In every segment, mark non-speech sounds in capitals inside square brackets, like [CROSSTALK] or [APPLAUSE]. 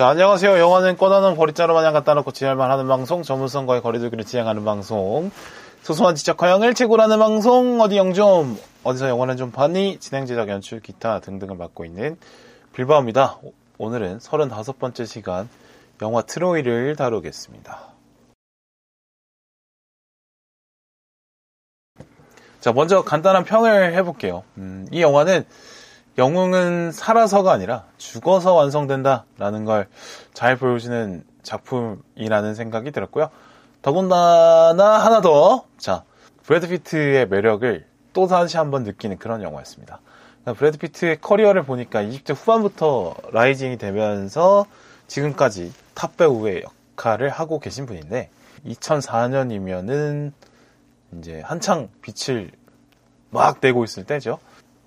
자, 안녕하세요. 영화는 꺼다는 버리자루 마냥 갖다 놓고 지랄만 하는 방송, 전문성과의 거리두기를 지향하는 방송, 소소한 지적 허영을 채굴하는 방송, 어디 영좀, 어디서 영화는 좀 봤니? 진행, 제작, 연출, 기타 등등을 맡고 있는 빌바오입니다. 오늘은 35번째 시간, 영화 트로이를 다루겠습니다. 자, 먼저 간단한 평을 해볼게요. 음, 이 영화는 영웅은 살아서가 아니라 죽어서 완성된다라는 걸 잘 보여주는 작품이라는 생각이 들었고요. 더군다나 하나 더, 자, 브래드 피트의 매력을 또 다시 한번 느끼는 그런 영화였습니다. 그러니까 브래드 피트의 커리어를 보니까 20대 후반부터 rising이 되면서 지금까지 탑 배우의 역할을 하고 계신 분인데 2004년이면은 이제 한창 빛을 막 내고 있을 때죠.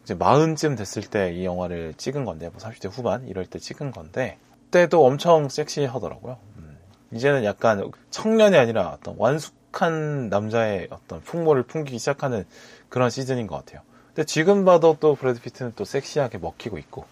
이제 마흔쯤 됐을 때 이 영화를 찍은 건데, 뭐 30대 후반 이럴 때 찍은 건데, 그때도 엄청 섹시하더라고요. 음, 이제는 약간 청년이 아니라 어떤 완숙한 남자의 어떤 풍모를 풍기기 시작하는 그런 시즌인 것 같아요. 근데 지금 봐도 또 브래드 피트는 또 섹시하게 먹히고 있고,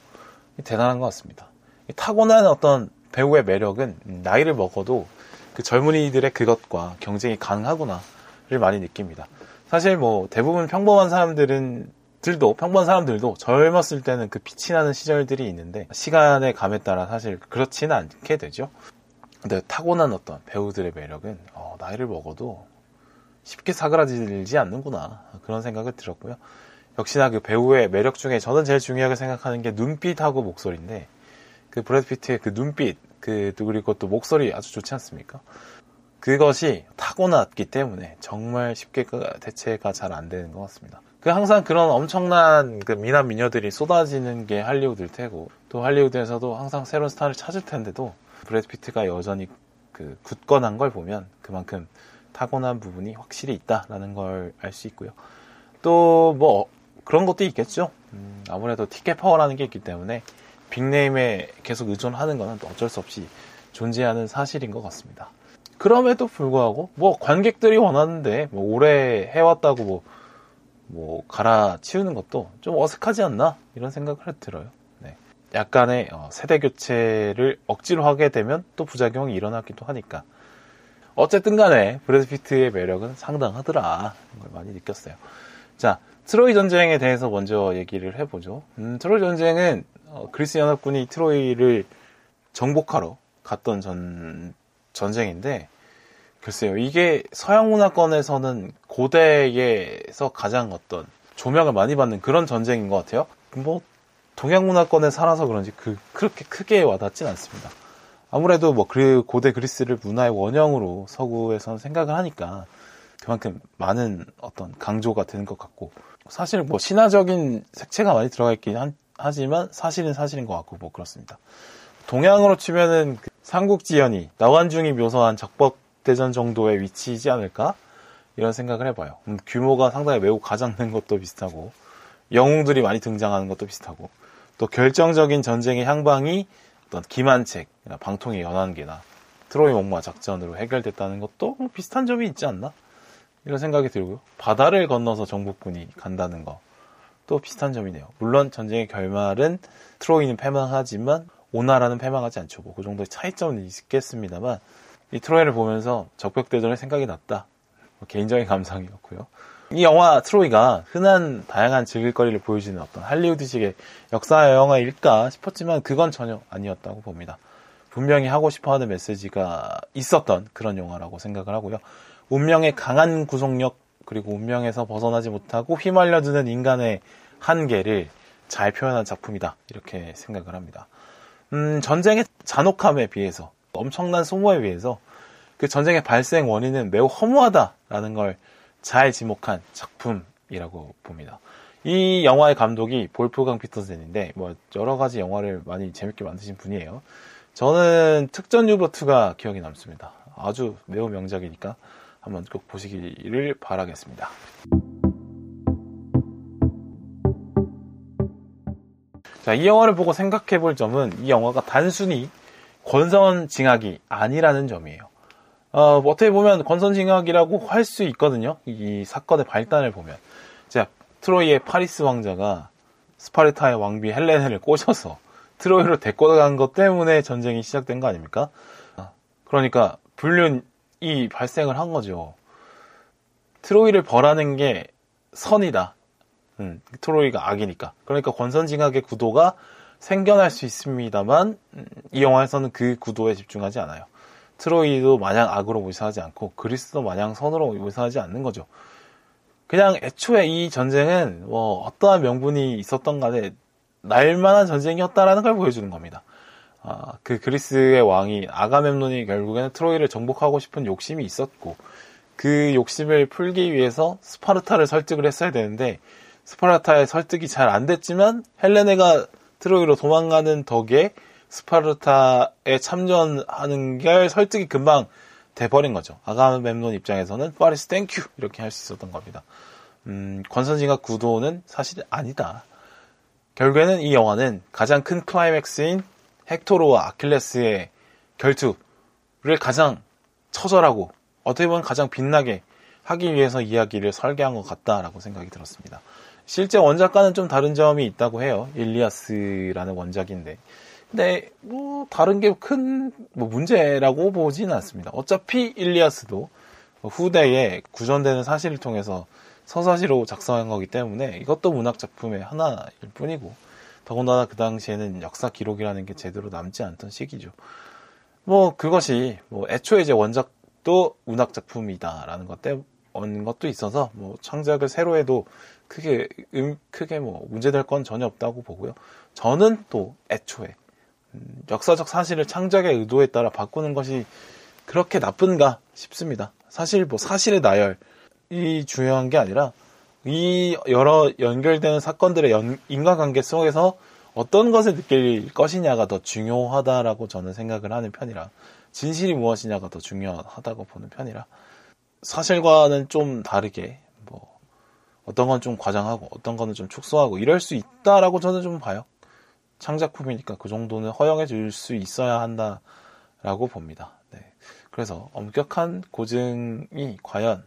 대단한 것 같습니다. 타고난 어떤 배우의 매력은 나이를 먹어도 그 젊은이들의 그것과 경쟁이 가능하구나를 많이 느낍니다. 사실 뭐 대부분 평범한 사람들은 들도 평범한 사람들도 젊었을 때는 그 빛이 나는 시절들이 있는데 시간의 감에 따라 사실 그렇지는 않게 되죠. 근데 타고난 어떤 배우들의 매력은 어, 나이를 먹어도 쉽게 사그라들지 않는구나 그런 생각을 들었고요. 역시나 그 배우의 매력 중에 저는 제일 중요하게 생각하는 게 눈빛하고 목소리인데 그 브래드 피트의 그 눈빛 그 그리고 또 목소리 아주 좋지 않습니까? 그것이 타고났기 때문에 정말 쉽게 그 대체가 잘 안 되는 것 같습니다. 그 항상 그런 엄청난 그 미남 미녀들이 쏟아지는 게 할리우드일 테고 또 할리우드에서도 항상 새로운 스타를 찾을 텐데도 브래드 피트가 여전히 그 굳건한 걸 보면 그만큼 타고난 부분이 확실히 있다라는 걸 알 수 있고요. 또 뭐 그런 것도 있겠죠. 음, 아무래도 티켓 파워라는 게 있기 때문에 big name에 계속 의존하는 또 어쩔 수 없이 존재하는 사실인 것 같습니다. 그럼에도 불구하고 뭐 관객들이 원하는데 뭐 오래 해왔다고 뭐, 뭐 갈아치우는 것도 좀 어색하지 않나 이런 생각을 들어요. 네. 약간의 어, 세대 교체를 억지로 하게 되면 또 부작용이 일어나기도 하니까 어쨌든 간에 브래드 피트의 매력은 상당하더라 걸 많이 느꼈어요. 자 트로이 전쟁에 대해서 먼저 얘기를 해보죠. 음, 트로이 전쟁은 어, 그리스 연합군이 트로이를 정복하러 갔던 전 전쟁인데 글쎄요 이게 서양 문화권에서는 고대에서 가장 어떤 조명을 많이 받는 그런 전쟁인 것 같아요. 뭐 동양 문화권에 살아서 그런지 그 그렇게 크게 와닿진 않습니다. 아무래도 뭐 그 고대 그리스를 문화의 원형으로 서구에서는 생각을 하니까 그만큼 많은 어떤 강조가 되는 것 같고 사실 뭐 신화적인 색채가 많이 들어가 있긴 한, 하지만 사실은 사실인 것 같고 뭐 그렇습니다. 동양으로 치면은 그 삼국지연이 나완중이 묘사한 적법 대전 정도의 위치이지 않을까 이런 생각을 해봐요. 음, 규모가 상당히 매우 가장된 것도 비슷하고 영웅들이 많이 등장하는 것도 비슷하고 또 결정적인 전쟁의 향방이 어떤 기만책, 방통의 연한계나 트로이 목마 작전으로 해결됐다는 것도 뭐 비슷한 점이 있지 않나 이런 생각이 들고요. 바다를 건너서 정복군이 간다는 거. 또 비슷한 점이네요. 물론 전쟁의 결말은 트로이는 패망하지만 오나라는 패망하지 않죠. 뭐 그 정도의 차이점은 있겠습니다만 이 트로이를 보면서 적벽대전의 생각이 났다. 뭐 개인적인 [LAUGHS] 감상이었고요. 이 영화 트로이가 흔한 다양한 즐길거리를 보여주는 어떤 할리우드식의 역사 영화일까 싶었지만 그건 전혀 아니었다고 봅니다. 분명히 하고 싶어하는 메시지가 있었던 그런 영화라고 생각을 하고요. 운명의 강한 구속력 그리고 운명에서 벗어나지 못하고 휘말려드는 인간의 한계를 잘 표현한 작품이다 이렇게 생각을 합니다. 음, 전쟁의 잔혹함에 비해서 엄청난 소모에 비해서 그 전쟁의 발생 원인은 매우 허무하다라는 걸 잘 지목한 작품이라고 봅니다. 이 영화의 감독이 볼프강 피터센인데 뭐 여러 가지 영화를 많이 재밌게 만드신 분이에요. 저는 특전 유버트가 기억이 남습니다. 아주 매우 명작이니까 한번 꼭 보시기를 바라겠습니다. 자, 이 영화를 보고 생각해 볼 점은 이 영화가 단순히 권선 징악이 아니라는 점이에요. 어, 어떻게 보면 권선징악이라고 할 수 있거든요. 이 사건의 발단을 보면. 자, 트로이의 파리스 왕자가 스파르타의 왕비 헬레네를 꼬셔서 트로이로 데리고 간 것 때문에 전쟁이 시작된 거 아닙니까? 그러니까 불륜이 발생을 한 거죠. 트로이를 벌하는 게 선이다. 음, 트로이가 악이니까. 그러니까 권선징악의 구도가 생겨날 수 있습니다만 음, 이 영화에서는 그 구도에 집중하지 않아요. 트로이도 마냥 악으로 묘사하지 않고 그리스도 마냥 선으로 묘사하지 않는 거죠. 그냥 애초에 이 전쟁은 뭐 어떠한 명분이 있었던 간에 날만한 전쟁이었다라는 걸 보여주는 겁니다. 아, 그 그리스의 왕이 아가멤논이 결국에는 트로이를 정복하고 싶은 욕심이 있었고 그 욕심을 풀기 위해서 스파르타를 설득을 했어야 되는데 스파르타의 설득이 잘 안 됐지만 헬레네가 트로이로 도망가는 덕에 스파르타에 참전하는 게 설득이 금방 돼버린 거죠. 아가멤논 입장에서는 파리스 thank you 이렇게 할 수 있었던 겁니다. 음, 권선징악 구도는 사실 아니다. 결국에는 이 영화는 가장 큰 클라이맥스인 헥토르와 아킬레스의 결투를 가장 처절하고 어떻게 보면 가장 빛나게 하기 위해서 이야기를 설계한 것 같다라고 생각이 들었습니다. 실제 원작과는 좀 다른 점이 있다고 해요. 일리아스라는 원작인데. 근데 뭐 다른 게 큰 뭐 문제라고 보지는 않습니다. 어차피 일리아스도 후대에 구전되는 사실을 통해서 서사시로 작성한 거기 때문에 이것도 문학 작품의 하나일 뿐이고 더군다나 그 당시에는 역사 기록이라는 게 제대로 남지 않던 시기죠. 뭐 그것이 뭐 애초에 이제 원작도 문학 작품이다라는 것 때문 것도 있어서 뭐 창작을 새로 해도 크게 음, 크게 뭐 문제될 건 전혀 없다고 보고요. 저는 또 애초에 음, 역사적 사실을 창작의 의도에 따라 바꾸는 것이 그렇게 나쁜가 싶습니다. 사실 뭐 사실의 나열이 중요한 게 아니라 이 여러 연결되는 사건들의 연, 인과관계 속에서 어떤 것을 느낄 것이냐가 더 중요하다라고 저는 생각을 하는 편이라 진실이 무엇이냐가 더 중요하다고 보는 편이라 사실과는 좀 다르게 뭐 어떤 건 좀 과장하고 어떤 거는 좀 축소하고 이럴 수 있다라고 저는 좀 봐요. 창작품이니까 그 정도는 허용해 줄 수 있어야 한다라고 봅니다. 네. 그래서 엄격한 고증이 과연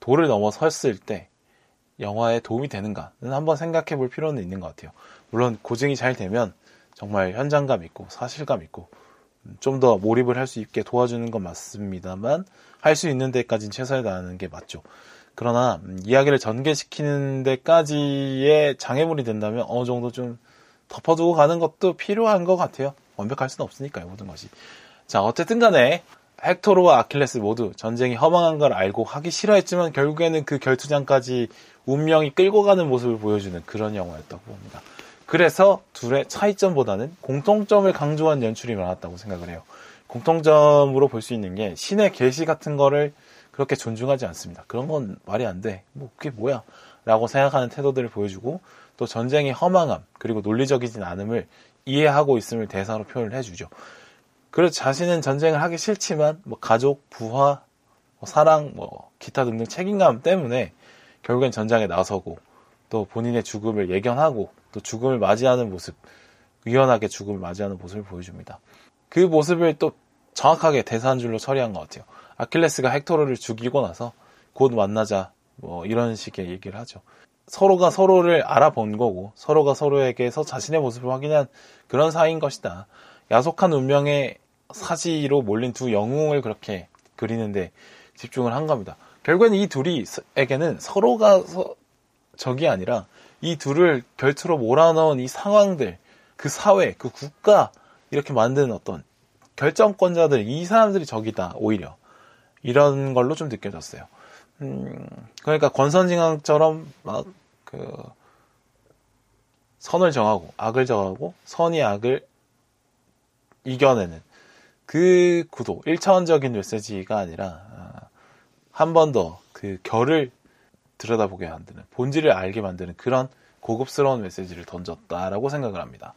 도를 넘어섰을 때 영화에 도움이 되는가는 한번 생각해 볼 필요는 있는 것 같아요. 물론 고증이 잘 되면 정말 현장감 있고 사실감 있고 음, 좀더 몰입을 할 수 있게 도와주는 건 맞습니다만 할 수 있는 데까지는 최선을 다하는 게 맞죠. 그러나 음, 이야기를 전개시키는 데까지의 장애물이 된다면 어느 정도 좀 덮어두고 가는 것도 필요한 것 같아요. 완벽할 수는 없으니까요, 모든 것이. 자, 어쨌든 간에 헥토르와 아킬레스 모두 전쟁이 허망한 걸 알고 하기 싫어했지만 결국에는 그 결투장까지 운명이 끌고 가는 모습을 보여주는 그런 영화였다고 봅니다. 그래서 둘의 차이점보다는 공통점을 강조한 연출이 많았다고 생각을 해요. 공통점으로 볼 수 있는 게 신의 계시 같은 거를 그렇게 존중하지 않습니다. 그런 건 말이 안 돼. 뭐 그게 뭐야? 라고 생각하는 태도들을 보여주고 또 전쟁의 허망함 그리고 논리적이진 않음을 이해하고 있음을 대사로 표현을 해주죠. 그래서 자신은 전쟁을 하기 싫지만 뭐 가족, 부하, 뭐 사랑, 뭐 기타 등등 책임감 때문에 결국엔 전장에 나서고 또 본인의 죽음을 예견하고 또 죽음을 맞이하는 모습, 유연하게 죽음을 맞이하는 모습을 보여줍니다. 그 모습을 또 정확하게 대사 한 줄로 처리한 것 같아요. 아킬레스가 헥토르를 죽이고 나서 곧 만나자 뭐 이런 식의 얘기를 하죠. 서로가 서로를 알아본 거고 서로가 서로에게서 자신의 모습을 확인한 그런 사이인 것이다. 야속한 운명의 사지로 몰린 두 영웅을 그렇게 그리는데 집중을 한 겁니다. 결국엔 이 둘이에게는 서로가 서, 적이 아니라 이 둘을 결투로 몰아넣은 이 상황들, 그 사회, 그 국가 이렇게 만드는 어떤 결정권자들 이 사람들이 적이다 오히려 이런 걸로 좀 느껴졌어요. 음, 그러니까 권선징악처럼 막 그 선을 정하고 악을 정하고 선이 악을 이겨내는 그 구도 1차원적인 메시지가 아니라 한 번 더 그 결을 들여다보게 만드는 본질을 알게 만드는 그런 고급스러운 메시지를 던졌다라고 생각을 합니다.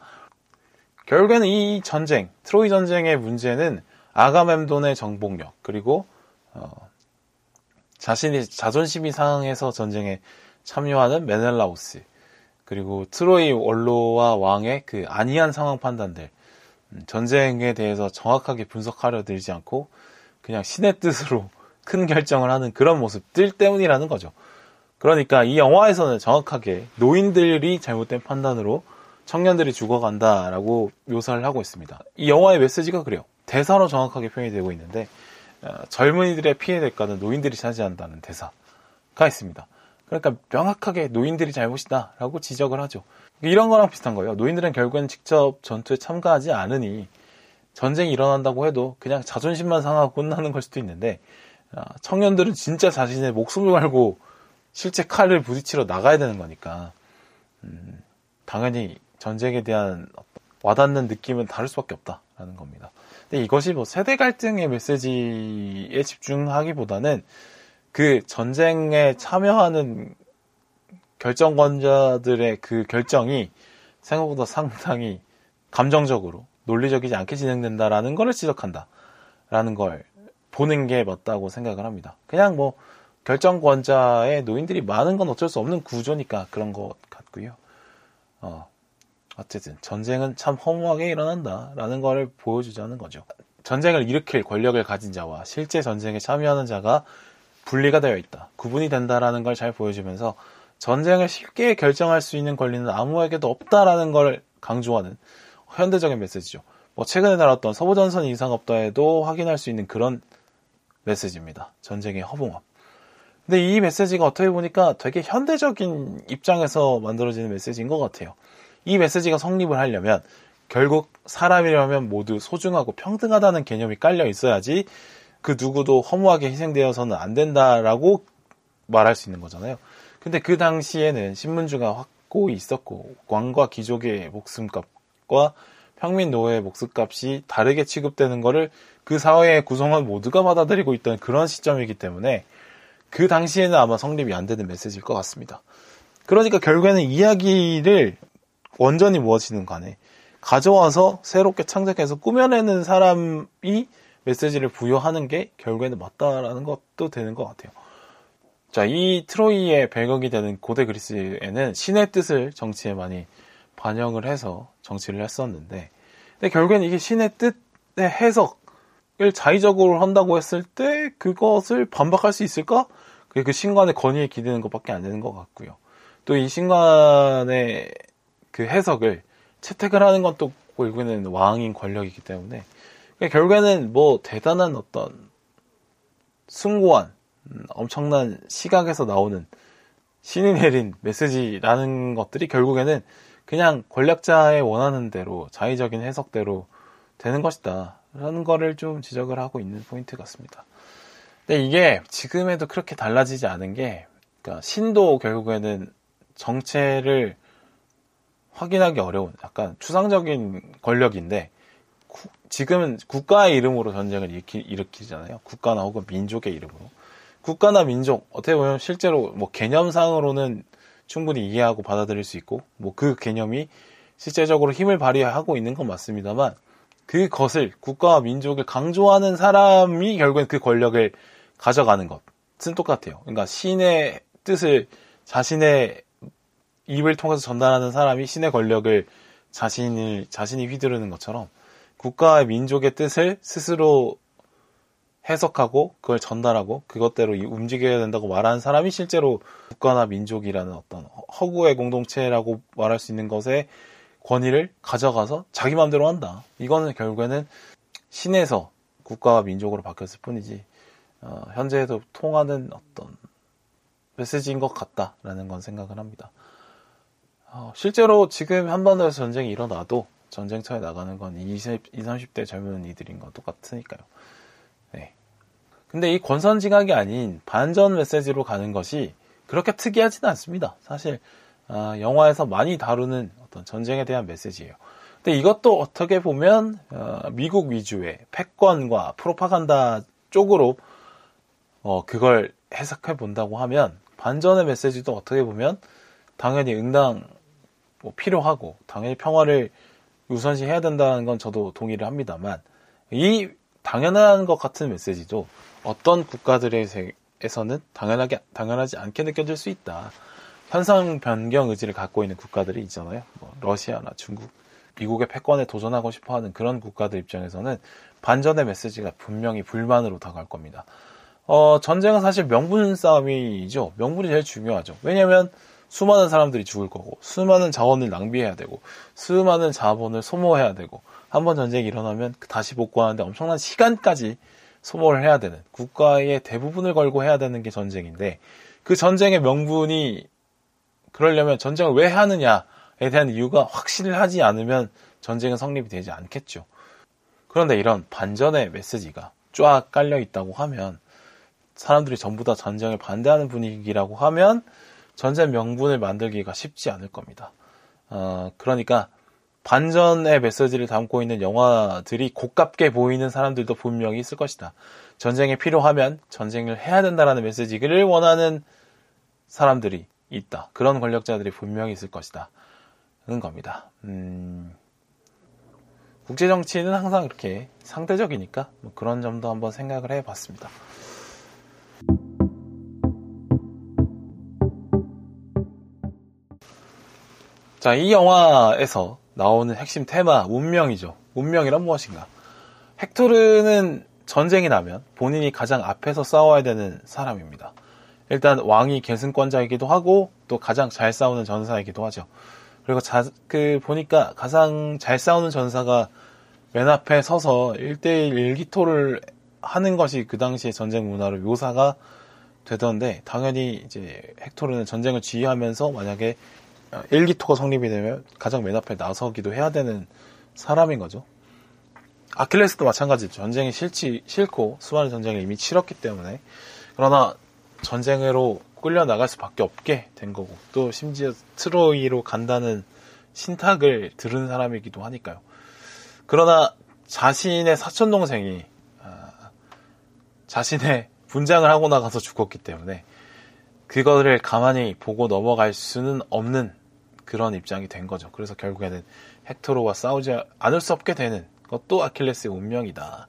결국에는 이 전쟁, 트로이 전쟁의 문제는 아가멤돈의 정복력 그리고 어, 자신이 자존심이 상해서 전쟁에 참여하는 메넬라우스 그리고 트로이 원로와 왕의 그 안이한 상황 판단들 음, 전쟁에 대해서 정확하게 분석하려 들지 않고 그냥 신의 뜻으로 [LAUGHS] 큰 결정을 하는 그런 모습들 때문이라는 거죠. 그러니까 이 영화에서는 정확하게 노인들이 잘못된 판단으로 청년들이 죽어간다라고 묘사를 하고 있습니다. 이 영화의 메시지가 그래요. 대사로 정확하게 표현이 되고 있는데 어, 젊은이들의 피해 대가는 노인들이 차지한다는 대사가 있습니다. 그러니까 명확하게 노인들이 잘못이다라고 지적을 하죠. 이런 거랑 비슷한 거예요. 노인들은 결국엔 직접 전투에 참가하지 않으니 전쟁이 일어난다고 해도 그냥 자존심만 상하고 끝나는 걸 수도 있는데 아, 청년들은 진짜 자신의 목숨을 걸고 실제 칼을 부딪히러 나가야 되는 거니까 음, 당연히 전쟁에 대한 와닿는 느낌은 다를 수밖에 없다라는 겁니다. 근데 이것이 뭐 세대 갈등의 메시지에 집중하기보다는 그 전쟁에 참여하는 결정권자들의 그 결정이 생각보다 상당히 감정적으로 논리적이지 않게 진행된다라는 것을 지적한다라는 걸 보는 게 맞다고 생각을 합니다. 그냥 뭐 결정권자의 노인들이 많은 건 어쩔 수 없는 구조니까 그런 것 같고요. 어, 어쨌든 전쟁은 참 허무하게 일어난다라는 걸 보여주자는 거죠. 전쟁을 일으킬 권력을 가진 자와 실제 전쟁에 참여하는 자가 분리가 되어 있다. 구분이 된다라는 걸 잘 보여주면서 전쟁을 쉽게 결정할 수 있는 권리는 아무에게도 없다라는 걸 강조하는 현대적인 메시지죠. 뭐 최근에 나왔던 서부전선 이상없다에도 확인할 수 있는 그런 메시지입니다. 전쟁의 허봉함. 근데 이 메시지가 어떻게 보니까 되게 현대적인 입장에서 만들어지는 메시지인 것 같아요. 이 메시지가 성립을 하려면 결국 사람이라면 모두 소중하고 평등하다는 개념이 깔려 있어야지 그 누구도 허무하게 희생되어서는 안 된다라고 말할 수 있는 거잖아요. 근데 그 당시에는 신문주가 확고히 있었고 왕과 귀족의 목숨값과 평민 노예의 목숨값이 다르게 취급되는 거를 그 사회의 구성원 모두가 받아들이고 있던 그런 시점이기 때문에 그 당시에는 아마 성립이 안 되는 메시지일 것 같습니다. 그러니까 결국에는 이야기를 원전이 무엇이든 간에 가져와서 새롭게 창작해서 꾸며내는 사람이 메시지를 부여하는 게 결국에는 맞다라는 것도 되는 것 같아요. 자, 이 트로이의 배경이 되는 고대 그리스에는 신의 뜻을 정치에 많이 반영을 해서 정치를 했었는데, 근데 결국엔 이게 신의 뜻의 해석을 자의적으로 한다고 했을 때 그것을 반박할 수 있을까? 그게 그 신관의 권위에 기대는 것밖에 안 되는 것 같고요. 또 이 신관의 그 해석을 채택을 하는 건 또 결국에는 왕인 권력이기 때문에 결국에는 뭐 대단한 어떤 숭고한 음, 엄청난 시각에서 나오는 신이 내린 메시지라는 것들이 결국에는 그냥 권력자의 원하는 대로 자의적인 해석대로 되는 것이다. 라는 거를 좀 지적을 하고 있는 포인트 같습니다. 근데 이게 지금에도 그렇게 달라지지 않은 게, 그러니까 신도 결국에는 정체를 확인하기 어려운 약간 추상적인 권력인데, 구, 지금은 국가의 이름으로 전쟁을 일으키, 일으키잖아요. 국가나 혹은 민족의 이름으로. 국가나 민족, 어떻게 보면 실제로 뭐 개념상으로는 충분히 이해하고 받아들일 수 있고 뭐 그 개념이 실제적으로 힘을 발휘하고 있는 건 맞습니다만 그것을 국가와 민족을 강조하는 사람이 결국엔 그 권력을 가져가는 것은 똑같아요. 그러니까 신의 뜻을 자신의 입을 통해서 전달하는 사람이 신의 권력을 자신을 자신이 휘두르는 것처럼 국가와 민족의 뜻을 스스로 해석하고 그걸 전달하고 그것대로 움직여야 된다고 말하는 사람이 실제로 국가나 민족이라는 어떤 허구의 공동체라고 말할 수 있는 것의 권위를 가져가서 자기 마음대로 한다. 이거는 결국에는 신에서 국가와 민족으로 바뀌었을 뿐이지 어, 현재에도 통하는 어떤 메시지인 것 같다라는 건 생각을 합니다. 어, 실제로 지금 한반도에서 전쟁이 일어나도 전쟁터에 나가는 건 20, 20, 30대 젊은이들인 건 똑같으니까요. 근데 이 권선징악이 아닌 반전 메시지로 가는 것이 그렇게 특이하지는 않습니다. 사실 어, 영화에서 많이 다루는 어떤 전쟁에 대한 메시지예요. 근데 이것도 어떻게 보면 어, 미국 위주의 패권과 프로파간다 쪽으로 어, 그걸 해석해 본다고 하면 반전의 메시지도 어떻게 보면 당연히 응당 뭐 필요하고 당연히 평화를 우선시 해야 된다는 건 저도 동의를 합니다만 이 당연한 것 같은 메시지도 어떤 국가들에서는 당연하게 당연하지 않게 느껴질 수 있다. 현상 변경 의지를 갖고 있는 국가들이 있잖아요. 뭐 러시아나 중국, 미국의 패권에 도전하고 싶어하는 그런 국가들 입장에서는 반전의 메시지가 분명히 불만으로 다가올 겁니다. 어, 전쟁은 사실 명분 싸움이죠. 명분이 제일 중요하죠. 왜냐하면 수많은 사람들이 죽을 거고 수많은 자원을 낭비해야 되고 수많은 자본을 소모해야 되고 한 번 전쟁이 일어나면 다시 복구하는데 엄청난 시간까지 소모를 해야 되는 국가의 대부분을 걸고 해야 되는 게 전쟁인데 그 전쟁의 명분이 그러려면 전쟁을 왜 하느냐에 대한 이유가 확실하지 않으면 전쟁은 성립이 되지 않겠죠. 그런데 이런 반전의 메시지가 쫙 깔려 있다고 하면 사람들이 전부 다 전쟁을 반대하는 분위기라고 하면 전쟁 명분을 만들기가 쉽지 않을 겁니다. 어, 그러니까 반전의 메시지를 담고 있는 영화들이 고깝게 보이는 사람들도 분명히 있을 것이다. 전쟁이 필요하면 전쟁을 해야 된다라는 메시지를 원하는 사람들이 있다. 그런 권력자들이 분명히 있을 것이다. 는 겁니다. 음, 국제 정치는 항상 이렇게 상대적이니까 뭐 그런 점도 한번 생각을 해봤습니다. 자, 이 영화에서 나오는 핵심 테마, 운명이죠. 운명이란 무엇인가? 헥토르는 전쟁이 나면 본인이 가장 앞에서 싸워야 되는 사람입니다. 일단 왕이 계승권자이기도 하고 또 가장 잘 싸우는 전사이기도 하죠. 그리고 자, 그 보니까 가장 잘 싸우는 전사가 맨 앞에 서서 1대1 일기토를 하는 것이 그 당시의 전쟁 문화로 묘사가 되던데 당연히 이제 헥토르는 전쟁을 지휘하면서 만약에 일기토가 성립이 되면 가장 맨 앞에 나서기도 해야 되는 사람인 거죠. 아킬레스도 마찬가지죠. 전쟁이 싫지, 싫고 수많은 전쟁을 이미 치렀기 때문에 그러나 전쟁으로 끌려 나갈 수밖에 없게 된 거고 또 심지어 트로이로 간다는 신탁을 들은 사람이기도 하니까요. 그러나 자신의 사촌 동생이 아, 자신의 분장을 하고 나가서 죽었기 때문에 그거를 가만히 보고 넘어갈 수는 없는 그런 입장이 된 거죠. 그래서 결국에는 헥토르와 싸우지 않을 수 없게 되는 것도 아킬레스의 운명이다.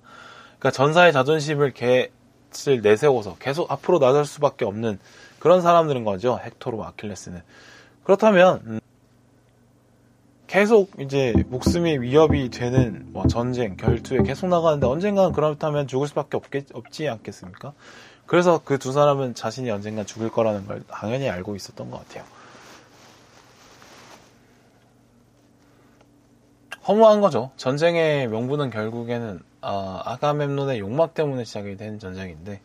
그러니까 전사의 자존심을 개를 내세워서 계속 앞으로 나설 수밖에 없는 그런 사람들인 거죠. 헥토르와 아킬레스는. 그렇다면 음, 계속 이제 목숨이 위협이 되는 뭐 전쟁, 결투에 계속 나가는데 언젠가는 그렇다면 죽을 수밖에 없겠, 없지 않겠습니까? 그래서 그 두 사람은 자신이 언젠가 죽을 거라는 걸 당연히 알고 있었던 것 같아요. 허무한 거죠. 전쟁의 명분은 결국에는 아, 아가멤논의 욕망 때문에 시작이 된 전쟁인데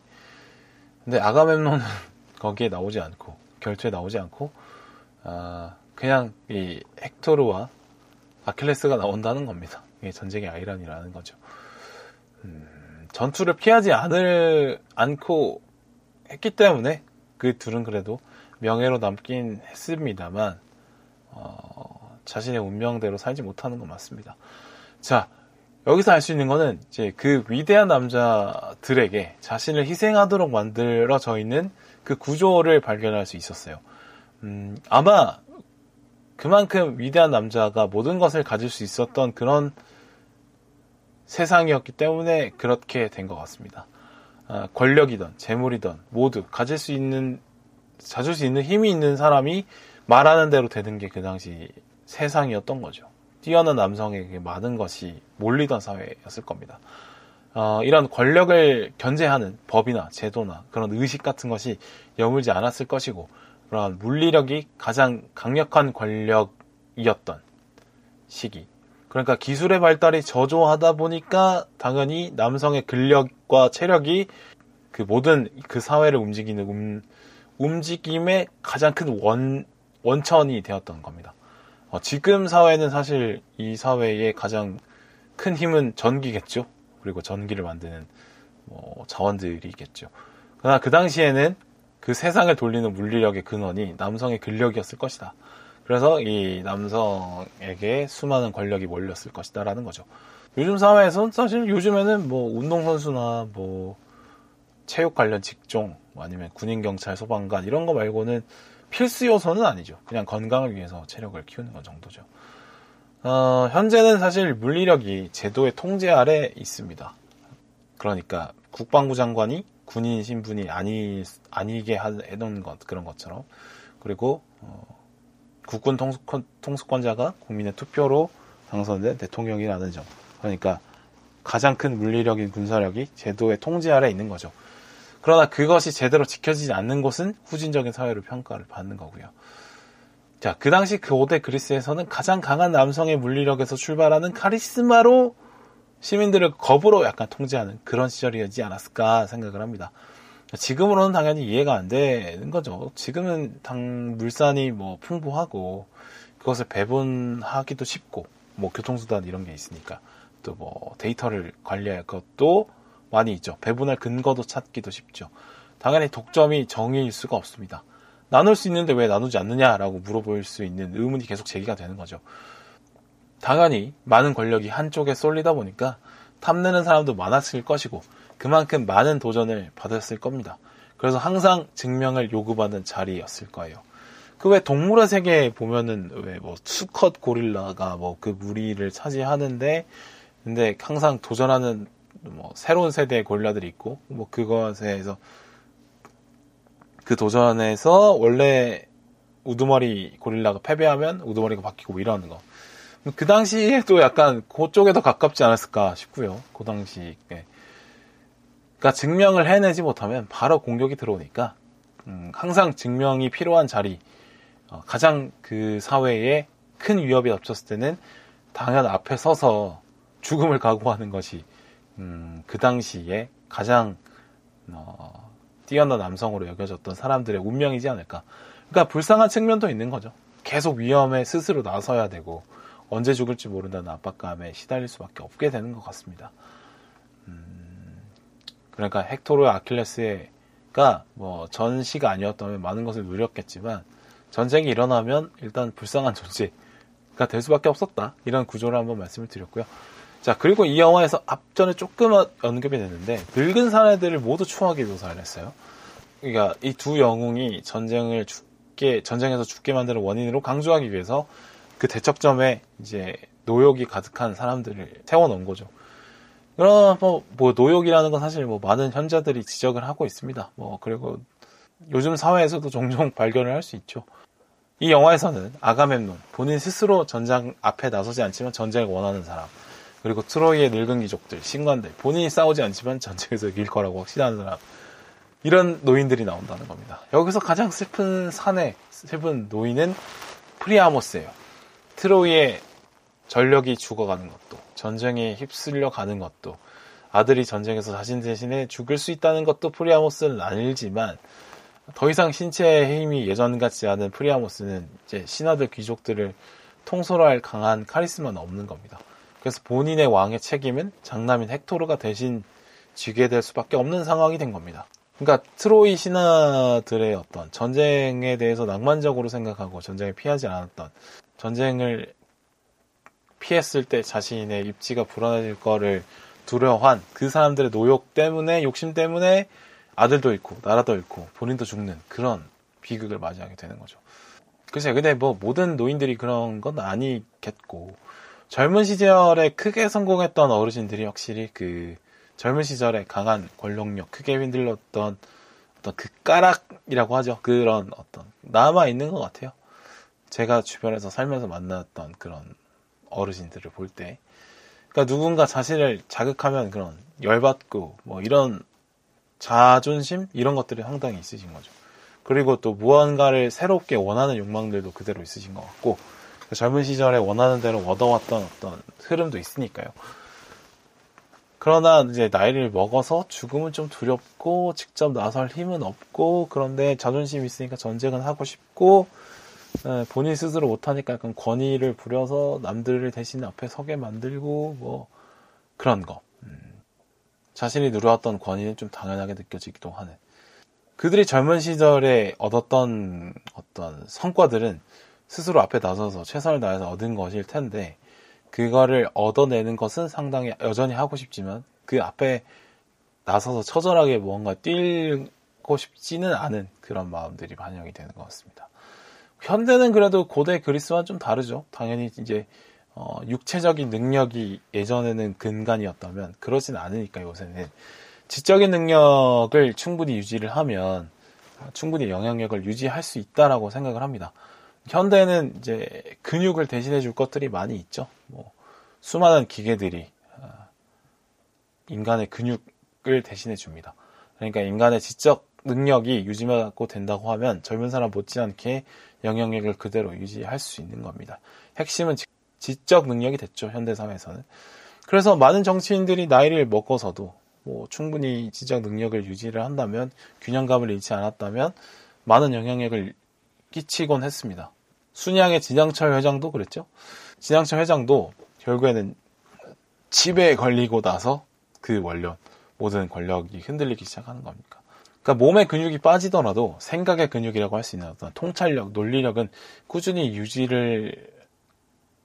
근데 아가멤논은 [LAUGHS] 거기에 나오지 않고 결투에 나오지 않고 아, 그냥 이 헥토르와 아킬레스가 나온다는 겁니다. 이게 전쟁의 아이란이라는 거죠. 음, 전투를 피하지 않을 않고 했기 때문에 그 둘은 그래도 명예로 남긴 했습니다만 어, 자신의 운명대로 살지 못하는 건 맞습니다. 자 여기서 알 수 있는 거는 이제 그 위대한 남자들에게 자신을 희생하도록 만들어져 있는 그 구조를 발견할 수 있었어요. 음, 아마 그만큼 위대한 남자가 모든 것을 가질 수 있었던 그런 세상이었기 때문에 그렇게 된 것 같습니다. 아, 권력이든 재물이든 모두 가질 수 있는 가질 수 있는 힘이 있는 사람이 말하는 대로 되는 게 그 당시 세상이었던 거죠. 뛰어난 남성에게 많은 것이 몰리던 사회였을 겁니다. 어, 이런 권력을 견제하는 법이나 제도나 그런 의식 같은 것이 여물지 않았을 것이고 그런 물리력이 가장 강력한 권력이었던 시기. 그러니까 기술의 발달이 저조하다 보니까 당연히 남성의 근력과 체력이 그 모든 그 사회를 움직이는 음, 움직임의 가장 큰 원, 원천이 되었던 겁니다. 어, 지금 사회는 사실 이 사회의 가장 큰 힘은 전기겠죠. 그리고 전기를 만드는 뭐 자원들이겠죠. 그러나 그 당시에는 그 세상을 돌리는 물리력의 근원이 남성의 근력이었을 것이다. 그래서 이 남성에게 수많은 권력이 몰렸을 것이다라는 거죠. 요즘 사회에선 사실 요즘에는 뭐 운동선수나 뭐 체육 관련 직종 뭐 아니면 군인 경찰 소방관 이런 거 말고는 필수 요소는 아니죠. 그냥 건강을 위해서 체력을 키우는 것 정도죠. 어, 현재는 사실 물리력이 제도의 통제 아래 있습니다. 그러니까 국방부 장관이 군인 신분이 아니, 아니게 해놓은 것, 그런 것처럼. 그리고, 어, 국군 통수권, 통수권자가 국민의 투표로 당선된 대통령이라는 점. 그러니까 가장 큰 물리력인 군사력이 제도의 통제 아래 있는 거죠. 그러나 그것이 제대로 지켜지지 않는 곳은 후진적인 사회로 평가를 받는 거고요. 자, 그 당시 고대 그리스에서는 가장 강한 남성의 물리력에서 출발하는 카리스마로 시민들을 겁으로 약간 통제하는 그런 시절이었지 않았을까 생각을 합니다. 지금으로는 당연히 이해가 안 되는 거죠. 지금은 당 물산이 뭐 풍부하고 그것을 배분하기도 쉽고 뭐 교통수단 이런 게 있으니까 또 뭐 데이터를 관리할 것도 많이 있죠. 배분할 근거도 찾기도 쉽죠. 당연히 독점이 정의일 수가 없습니다. 나눌 수 있는데 왜 나누지 않느냐라고 물어볼 수 있는 의문이 계속 제기가 되는 거죠. 당연히 많은 권력이 한쪽에 쏠리다 보니까 탐내는 사람도 많았을 것이고 그만큼 많은 도전을 받았을 겁니다. 그래서 항상 증명을 요구받는 자리였을 거예요. 그왜 동물의 세계에 보면은 왜 뭐 수컷 고릴라가 뭐 그 무리를 차지하는데 근데 항상 도전하는 뭐 새로운 세대의 고릴라들이 있고 뭐 그것에서 그 도전에서 원래 우두머리 고릴라가 패배하면 우두머리가 바뀌고 뭐 이러는 거. 그 당시에도 약간 그쪽에 더 가깝지 않았을까 싶고요. 그 당시. 에 그러니까 증명을 해내지 못하면 바로 공격이 들어오니까 음, 항상 증명이 필요한 자리, 어, 가장 그 사회에 큰 위협이 덮쳤을 때는 당연 앞에 서서 죽음을 각오하는 것이 음, 그 당시에 가장 어, 뛰어난 남성으로 여겨졌던 사람들의 운명이지 않을까. 그러니까 불쌍한 측면도 있는 거죠. 계속 위험에 스스로 나서야 되고 언제 죽을지 모른다는 압박감에 시달릴 수밖에 없게 되는 것 같습니다. 음, 그러니까 헥토르 아킬레스가 뭐 전시가 아니었다면 많은 것을 누렸겠지만 전쟁이 일어나면 일단 불쌍한 존재가 될 수밖에 없었다. 이런 구조를 한번 말씀을 드렸고요. 자, 그리고 이 영화에서 앞전에 조금 언급이 됐는데, 늙은 사내들을 모두 추하게 묘사를 했어요. 그러니까 이 두 영웅이 전쟁을 죽게, 전쟁에서 죽게 만드는 원인으로 강조하기 위해서 그 대척점에 이제 노역이 가득한 사람들을 세워놓은 거죠. 그럼 뭐, 뭐 노역이라는 건 사실 뭐 많은 현자들이 지적을 하고 있습니다. 뭐 그리고 요즘 사회에서도 종종 발견을 할 수 있죠. 이 영화에서는 아가멤논 본인 스스로 전장 앞에 나서지 않지만 전쟁을 원하는 사람 그리고 트로이의 늙은 귀족들 신관들 본인이 싸우지 않지만 전쟁에서 이길 거라고 확신하는 사람 이런 노인들이 나온다는 겁니다. 여기서 가장 슬픈 사내 슬픈 노인은 프리아모스예요. 트로이의 전력이 죽어가는 것도, 전쟁에 휩쓸려 가는 것도, 아들이 전쟁에서 자신 대신에 죽을 수 있다는 것도 프리아모스는 알지만, 더 이상 신체의 힘이 예전 같지 않은 프리아모스는 이제 신하들 귀족들을 통솔할 강한 카리스마는 없는 겁니다. 그래서 본인의 왕의 책임은 장남인 헥토르가 대신 지게 될 수밖에 없는 상황이 된 겁니다. 그러니까 트로이 신하들의 어떤 전쟁에 대해서 낭만적으로 생각하고 전쟁을 피하지 않았던 전쟁을 피했을 때 자신의 입지가 불안해질 거를 두려워한 그 사람들의 노욕 때문에 욕심 때문에 아들도 잃고 나라도 잃고 본인도 죽는 그런 비극을 맞이하게 되는 거죠. 글쎄 근데 뭐 모든 노인들이 그런 건 아니겠고 젊은 시절에 크게 성공했던 어르신들이 확실히 그 젊은 시절에 강한 권력력 크게 흔들렸던 어떤 그 까락이라고 하죠. 그런 어떤 남아 있는 것 같아요. 제가 주변에서 살면서 만났던 그런 어르신들을 볼 때, 그러니까 누군가 자신을 자극하면 그런 열받고 뭐 이런 자존심 이런 것들이 상당히 있으신 거죠. 그리고 또 무언가를 새롭게 원하는 욕망들도 그대로 있으신 것 같고 그 젊은 시절에 원하는 대로 얻어왔던 어떤 흐름도 있으니까요. 그러나 이제 나이를 먹어서 죽음은 좀 두렵고 직접 나설 힘은 없고 그런데 자존심이 있으니까 전쟁은 하고 싶고 네, 본인 스스로 못하니까 약간 권위를 부려서 남들을 대신 앞에 서게 만들고 뭐 그런 거. 음. 자신이 누려왔던 권위는 좀 당연하게 느껴지기도 하는. 그들이 젊은 시절에 얻었던 어떤 성과들은 스스로 앞에 나서서 최선을 다해서 얻은 것일 텐데 그거를 얻어내는 것은 상당히 여전히 하고 싶지만 그 앞에 나서서 처절하게 무언가 뛰고 싶지는 않은 그런 마음들이 반영이 되는 것 같습니다. 현대는 그래도 고대 그리스와는 좀 다르죠. 당연히 이제 어, 육체적인 능력이 예전에는 근간이었다면 그러진 않으니까 요새는 지적인 능력을 충분히 유지를 하면 충분히 영향력을 유지할 수 있다라고 생각을 합니다. 현대는 이제 근육을 대신해 줄 것들이 많이 있죠. 뭐 수많은 기계들이 어, 인간의 근육을 대신해 줍니다. 그러니까 인간의 지적 능력이 유지하고 된다고 하면 젊은 사람 못지않게 영향력을 그대로 유지할 수 있는 겁니다. 핵심은 지적 능력이 됐죠, 현대 사회에서는. 그래서 많은 정치인들이 나이를 먹어서도 뭐 충분히 지적 능력을 유지를 한다면 균형감을 잃지 않았다면 많은 영향력을 끼치곤 했습니다. 순양의 진양철 회장도 그랬죠. 진양철 회장도 결국에는 집에 걸리고 나서 그 원련 모든 권력이 흔들리기 시작하는 겁니까? 그러니까 몸의 근육이 빠지더라도 생각의 근육이라고 할 수 있는 어떤 통찰력, 논리력은 꾸준히 유지를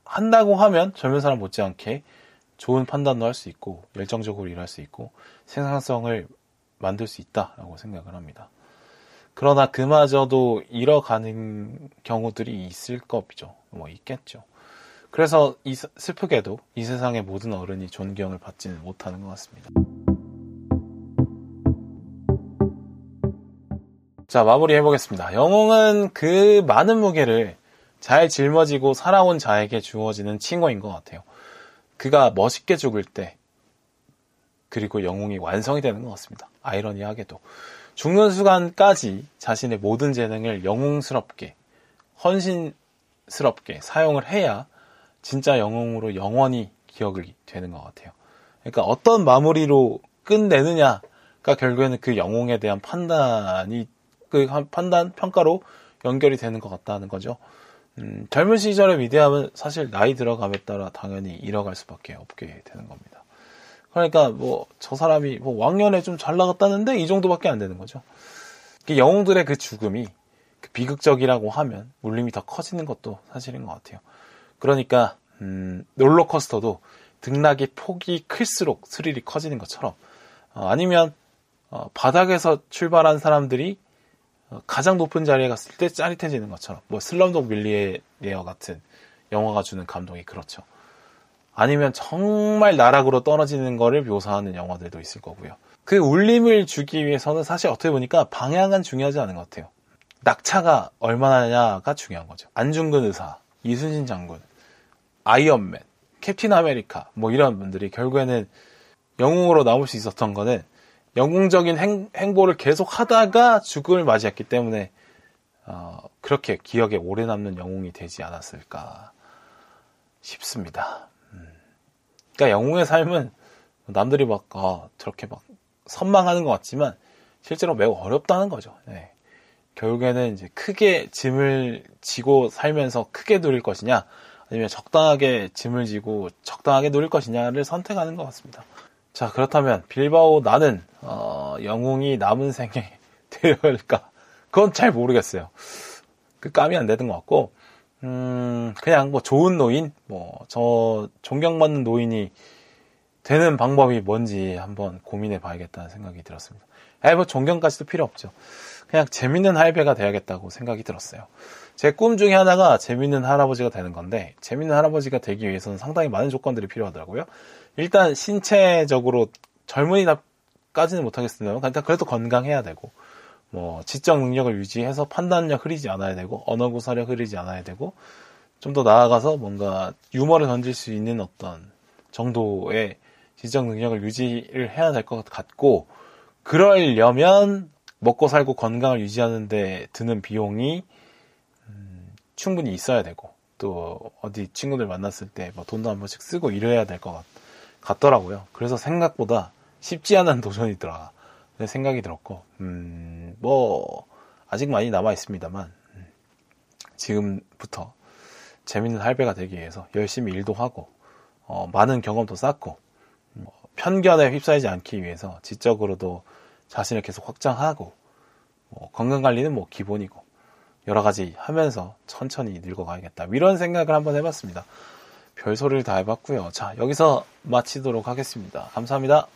한다고 하면 젊은 사람 못지않게 좋은 판단도 할 수 있고 열정적으로 일할 수 있고 생산성을 만들 수 있다라고 생각을 합니다. 그러나 그마저도 잃어가는 경우들이 있을 겁죠. 뭐 있겠죠. 그래서 이, 슬프게도 이 세상의 모든 어른이 존경을 받지는 못하는 것 같습니다. 자, 마무리 해보겠습니다. 영웅은 그 많은 무게를 잘 짊어지고 살아온 자에게 주어지는 칭호인 것 같아요. 그가 멋있게 죽을 때, 그리고 영웅이 완성이 되는 것 같습니다. 아이러니하게도. 죽는 순간까지 자신의 모든 재능을 영웅스럽게, 헌신스럽게 사용을 해야 진짜 영웅으로 영원히 기억이 되는 것 같아요. 그러니까 어떤 마무리로 끝내느냐가 결국에는 그 영웅에 대한 판단이, 그 판단, 평가로 연결이 되는 것 같다는 거죠. 음, 젊은 시절의 위대함은 사실 나이 들어감에 따라 당연히 잃어갈 수밖에 없게 되는 겁니다. 그러니까 뭐 저 사람이 뭐 왕년에 좀 잘 나갔다는데 이 정도밖에 안 되는 거죠. 영웅들의 그 죽음이 그 비극적이라고 하면 울림이 더 커지는 것도 사실인 것 같아요. 그러니까 음, 롤러코스터도 등락의 폭이 클수록 스릴이 커지는 것처럼 어, 아니면 어, 바닥에서 출발한 사람들이 어, 가장 높은 자리에 갔을 때 짜릿해지는 것처럼 뭐 슬럼독 밀리에어 같은 영화가 주는 감동이 그렇죠. 아니면 정말 나락으로 떨어지는 거를 묘사하는 영화들도 있을 거고요. 그 울림을 주기 위해서는 사실 어떻게 보니까 방향은 중요하지 않은 것 같아요. 낙차가 얼마나냐가 중요한 거죠. 안중근 의사, 이순신 장군, 아이언맨, 캡틴 아메리카 뭐 이런 분들이 결국에는 영웅으로 나올 수 있었던 거는 영웅적인 행, 행보를 계속 하다가 죽음을 맞이했기 때문에 어, 그렇게 기억에 오래 남는 영웅이 되지 않았을까 싶습니다. 그러니까 영웅의 삶은 남들이 막 아, 저렇게 막 선망하는 것 같지만 실제로 매우 어렵다는 거죠. 네. 결국에는 이제 크게 짐을 지고 살면서 크게 누릴 것이냐, 아니면 적당하게 짐을 지고 적당하게 누릴 것이냐를 선택하는 것 같습니다. 자, 그렇다면 빌바오 나는 어, 영웅이 남은 생에 [LAUGHS] 되어야 할까? 그건 잘 모르겠어요. 그 감이 안 되는 것 같고, 음, 그냥 뭐 좋은 노인, 뭐, 저 존경받는 노인이 되는 방법이 뭔지 한번 고민해 봐야겠다는 생각이 들었습니다. 아니, 뭐 존경까지도 필요 없죠. 그냥 재밌는 할배가 돼야겠다고 생각이 들었어요. 제 꿈 중에 하나가 재밌는 할아버지가 되는 건데, 재밌는 할아버지가 되기 위해서는 상당히 많은 조건들이 필요하더라고요. 일단 신체적으로 젊은이까지는 못하겠습니다만, 일단 그래도 건강해야 되고, 뭐 지적 능력을 유지해서 판단력 흐리지 않아야 되고 언어 구사력 흐리지 않아야 되고 좀 더 나아가서 뭔가 유머를 던질 수 있는 어떤 정도의 지적 능력을 유지를 해야 될 것 같고 그러려면 먹고 살고 건강을 유지하는데 드는 비용이 음, 충분히 있어야 되고 또 어디 친구들 만났을 때 뭐 돈도 한 번씩 쓰고 이래야 될 것 같더라고요. 그래서 생각보다 쉽지 않은 도전이더라. 생각이 들었고, 음, 뭐, 아직 많이 남아 있습니다만, 음, 지금부터 재밌는 할배가 되기 위해서 열심히 일도 하고, 어, 많은 경험도 쌓고, 뭐, 편견에 휩싸이지 않기 위해서 지적으로도 자신을 계속 확장하고, 뭐, 건강 관리는 뭐 기본이고, 여러 가지 하면서 천천히 늙어가야겠다. 이런 생각을 한번 해봤습니다. 별 소리를 다 해봤고요. 자, 여기서 마치도록 하겠습니다. 감사합니다.